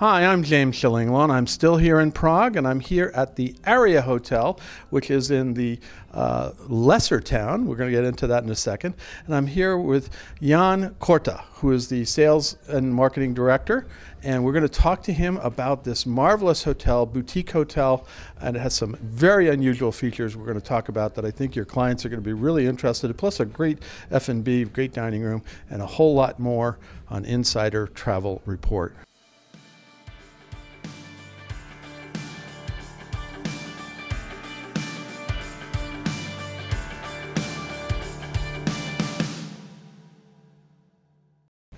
Hi, I'm James Shillinglaw. And I'm still here in Prague, and I'm here at the Aria Hotel, which is in the uh, lesser town. We're going to get into that in a second. And I'm here with Jan Korta, who is the sales and marketing director. And we're going to talk to him about this marvelous hotel, boutique hotel, and it has some very unusual features we're going to talk about that I think your clients are going to be really interested in. Plus, a great F&B, great dining room, and a whole lot more on Insider Travel Report.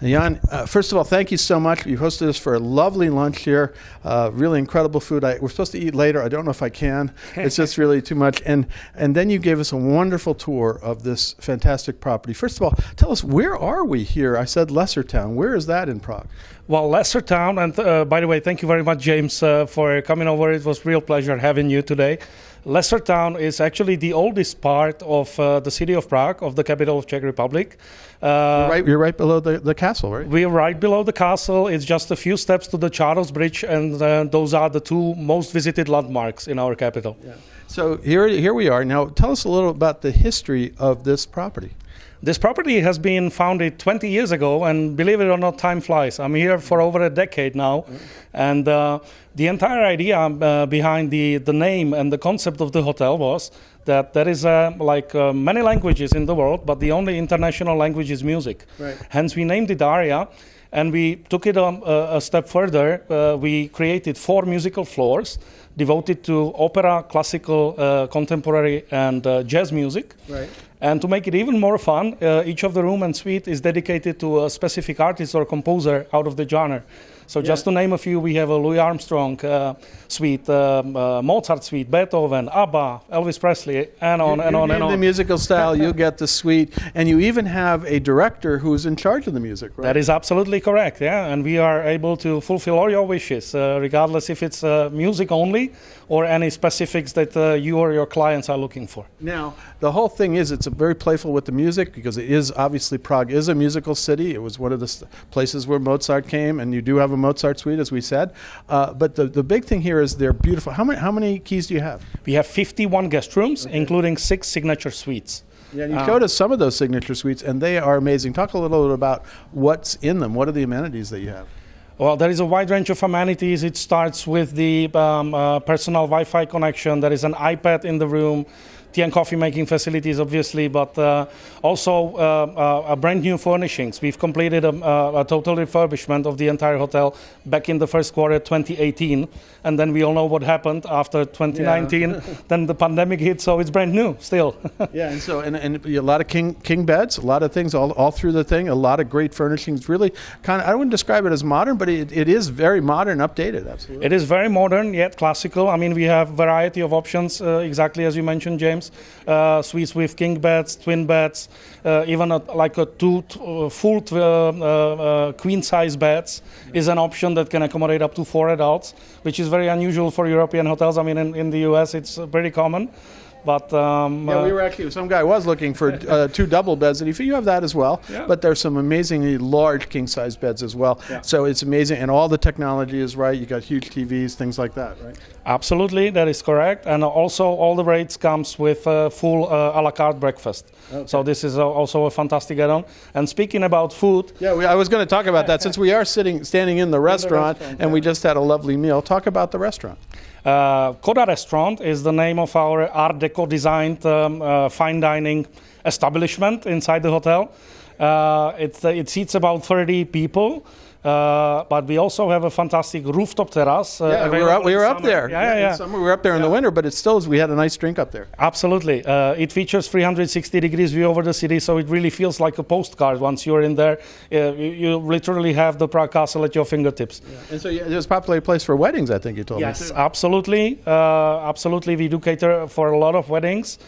Jan, uh, first of all, thank you so much. You hosted us for a lovely lunch here. Uh, really incredible food. I, we're supposed to eat later. I don't know if I can. It's just really too much. And and then you gave us a wonderful tour of this fantastic property. First of all, tell us where are we here? I said Lesser Town. Where is that in Prague? Well, Lesser Town. and uh, by the way, thank you very much, James, uh, for coming over. It was real pleasure having you today. Lessertown is actually the oldest part of uh, the city of Prague, of the capital of Czech Republic. Uh, you're, right, you're right below the, the castle, right? We're right below the castle. It's just a few steps to the Charles Bridge, and uh, those are the two most visited landmarks in our capital. Yeah. So here, here we are. Now, tell us a little about the history of this property. This property has been founded 20 years ago, and believe it or not, time flies. I'm here for over a decade now, mm-hmm. and uh, the entire idea uh, behind the, the name and the concept of the hotel was that there is uh, like uh, many languages in the world, but the only international language is music. Right. Hence, we named it Aria. And we took it um, a, a step further. Uh, we created four musical floors devoted to opera, classical, uh, contemporary, and uh, jazz music. Right. And to make it even more fun, uh, each of the room and suite is dedicated to a specific artist or composer out of the genre. So yeah. just to name a few, we have a Louis Armstrong uh, suite, um, uh, Mozart suite, Beethoven, ABBA, Elvis Presley, and on you, and on and on. the musical style, you get the suite, and you even have a director who's in charge of the music, right? That is absolutely correct, yeah. And we are able to fulfill all your wishes, uh, regardless if it's uh, music only or any specifics that uh, you or your clients are looking for. Now, the whole thing is it's very playful with the music because it is obviously Prague is a musical city. It was one of the places where Mozart came, and you do have a Mozart suite, as we said. Uh, but the, the big thing here is they're beautiful. How many, how many keys do you have? We have 51 guest rooms, okay. including six signature suites. Yeah, you um, showed us some of those signature suites, and they are amazing. Talk a little bit about what's in them. What are the amenities that you have? Well, there is a wide range of amenities. It starts with the um, uh, personal Wi Fi connection, there is an iPad in the room tea and coffee making facilities, obviously, but uh, also uh, uh, brand new furnishings. We've completed a, a, total refurbishment of the entire hotel back in the first quarter 2018, and then we all know what happened after 2019. Yeah. then the pandemic hit, so it's brand new still. yeah, and so and, and a lot of king king beds, a lot of things all, all through the thing, a lot of great furnishings. Really, kind of I wouldn't describe it as modern, but it, it is very modern, updated. Absolutely, it is very modern yet classical. I mean, we have variety of options, uh, exactly as you mentioned, James uh, suites with king beds, twin beds, uh, even a, like a two uh, full uh, uh, queen size beds is an option that can accommodate up to four adults, which is very unusual for European hotels. I mean, in, in the US, it's pretty common. But um, yeah, we were actually some guy was looking for uh, two double beds, and if you have that as well. Yeah. But there's some amazingly large king size beds as well. Yeah. So it's amazing, and all the technology is right. You got huge TVs, things like that, right? Absolutely, that is correct, and also all the rates comes with a full uh, a la carte breakfast. Okay. So this is also a fantastic add-on. And speaking about food, yeah, we, I was going to talk about that since we are sitting standing in the restaurant, the restaurant and yeah. we just had a lovely meal. Talk about the restaurant. Uh, Coda Restaurant is the name of our Art Deco designed um, uh, fine dining establishment inside the hotel. Uh, it, it seats about 30 people. Uh, but we also have a fantastic rooftop terrace. Uh, yeah, we were, up, we were up there. Yeah, yeah, yeah. Summer, we were up there in the winter, but it still is, we had a nice drink up there. Absolutely. Uh, it features 360 degrees view over the city, so it really feels like a postcard once you're in there. Uh, you, you, literally have the Prague Castle at your fingertips. Yeah. And so yeah, it's a popular place for weddings, I think you told yes, me. Yes, absolutely. Uh, absolutely. We do cater for a lot of weddings.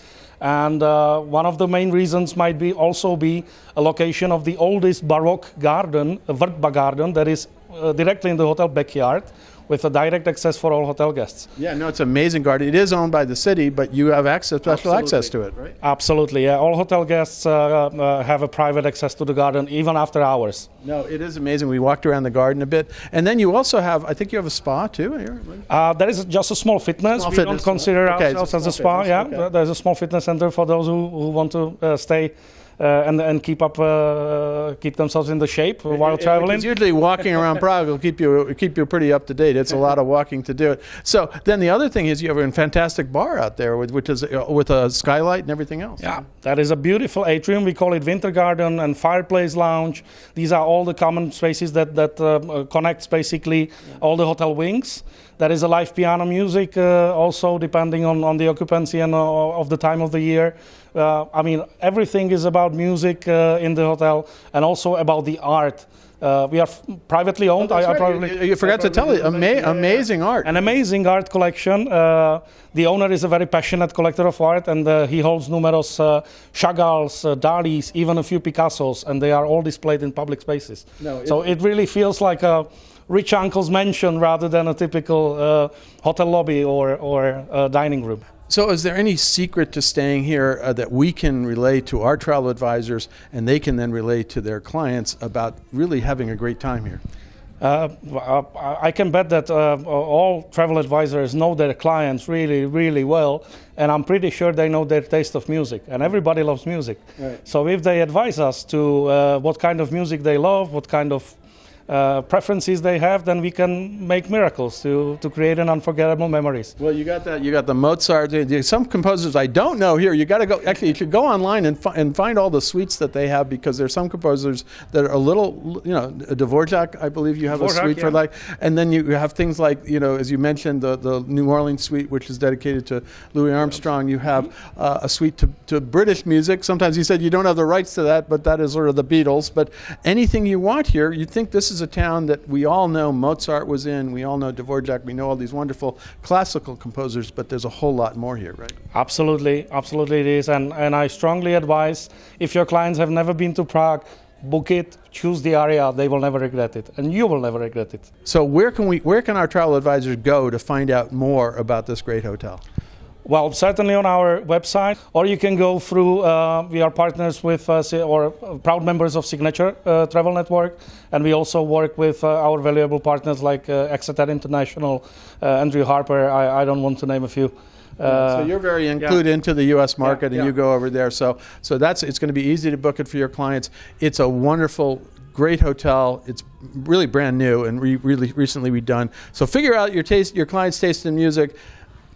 And uh, one of the main reasons might be also be a location of the oldest Baroque garden, Vrtba garden, that is uh, directly in the hotel backyard, with a direct access for all hotel guests. Yeah, no, it's an amazing garden. It is owned by the city, but you have access, special Absolutely. access to it, right? Absolutely, yeah. All hotel guests uh, uh, have a private access to the garden even after hours. No, it is amazing. We walked around the garden a bit, and then you also have. I think you have a spa too here. Uh, there is just a small fitness. Small we fitness, don't consider okay, it's a ourselves as a spa. fitness, Yeah, okay. there's a small fitness center for those who, who want to uh, stay uh, and and keep up uh, keep themselves in the shape while traveling. Usually walking around Prague will keep you keep you pretty up to date. It's a lot of walking to do it. So then the other thing is you have a fantastic bar out there, with, which is uh, with a skylight and everything else. Yeah, that is a beautiful atrium. We call it Winter Garden and Fireplace Lounge. These are all the common spaces that that um, uh, connects basically all the hotel wings. There is a live piano music uh, also, depending on, on the occupancy and uh, of the time of the year. Uh, I mean, everything is about music uh, in the hotel and also about the art. Uh, we are f- privately owned. That's I, I probably you, you forgot to tell it. Ama- amazing art. an amazing art collection. Uh, the owner is a very passionate collector of art, and uh, he holds numerous uh, Chagalls, uh, Dalis, even a few Picassos, and they are all displayed in public spaces. No, it- so it really feels like a rich uncle's mansion rather than a typical uh, hotel lobby or, or uh, dining room. So, is there any secret to staying here uh, that we can relay to our travel advisors, and they can then relay to their clients about really having a great time here? Uh, uh, I can bet that uh, all travel advisors know their clients really, really well, and I'm pretty sure they know their taste of music. And everybody loves music. Right. So if they advise us to uh, what kind of music they love, what kind of uh, preferences they have, then we can make miracles to, to create an unforgettable memories. Well, you got that. You got the Mozart. Some composers I don't know here. You got to go. Actually, you should go online and, fi- and find all the suites that they have because there's some composers that are a little, you know, Dvorak. I believe you have a Dvorak, suite for yeah. like, and then you have things like, you know, as you mentioned, the the New Orleans suite, which is dedicated to Louis Armstrong. You have uh, a suite to, to British music. Sometimes you said you don't have the rights to that, but that is sort of the Beatles. But anything you want here, you'd think this is a town that we all know Mozart was in. We all know Dvorak. We know all these wonderful classical composers, but there's a whole lot more here, right? Absolutely, absolutely it is. And, and I strongly advise if your clients have never been to Prague, book it, choose the Aria, they will never regret it. And you will never regret it. So where can we where can our travel advisors go to find out more about this great hotel? Well, certainly on our website, or you can go through. Uh, we are partners with, uh, or uh, proud members of Signature uh, Travel Network, and we also work with uh, our valuable partners like uh, Exeter International, uh, Andrew Harper. I, I don't want to name a few. Uh, so you're very included into the U.S. market, and yeah. you go over there. So so that's it's going to be easy to book it for your clients. It's a wonderful. Great hotel. It's really brand new and re- really recently redone. So figure out your taste, your client's taste in music.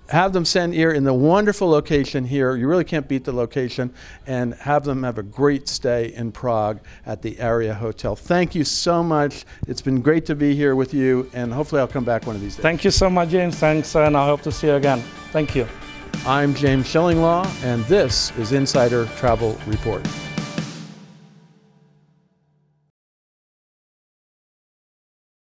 Have them send here in the wonderful location here. You really can't beat the location, and have them have a great stay in Prague at the Aria Hotel. Thank you so much. It's been great to be here with you, and hopefully I'll come back one of these days. thank you so much, James. Thanks, and I hope to see you again. Thank you. I'm James Shillinglaw, and this is Insider Travel Report.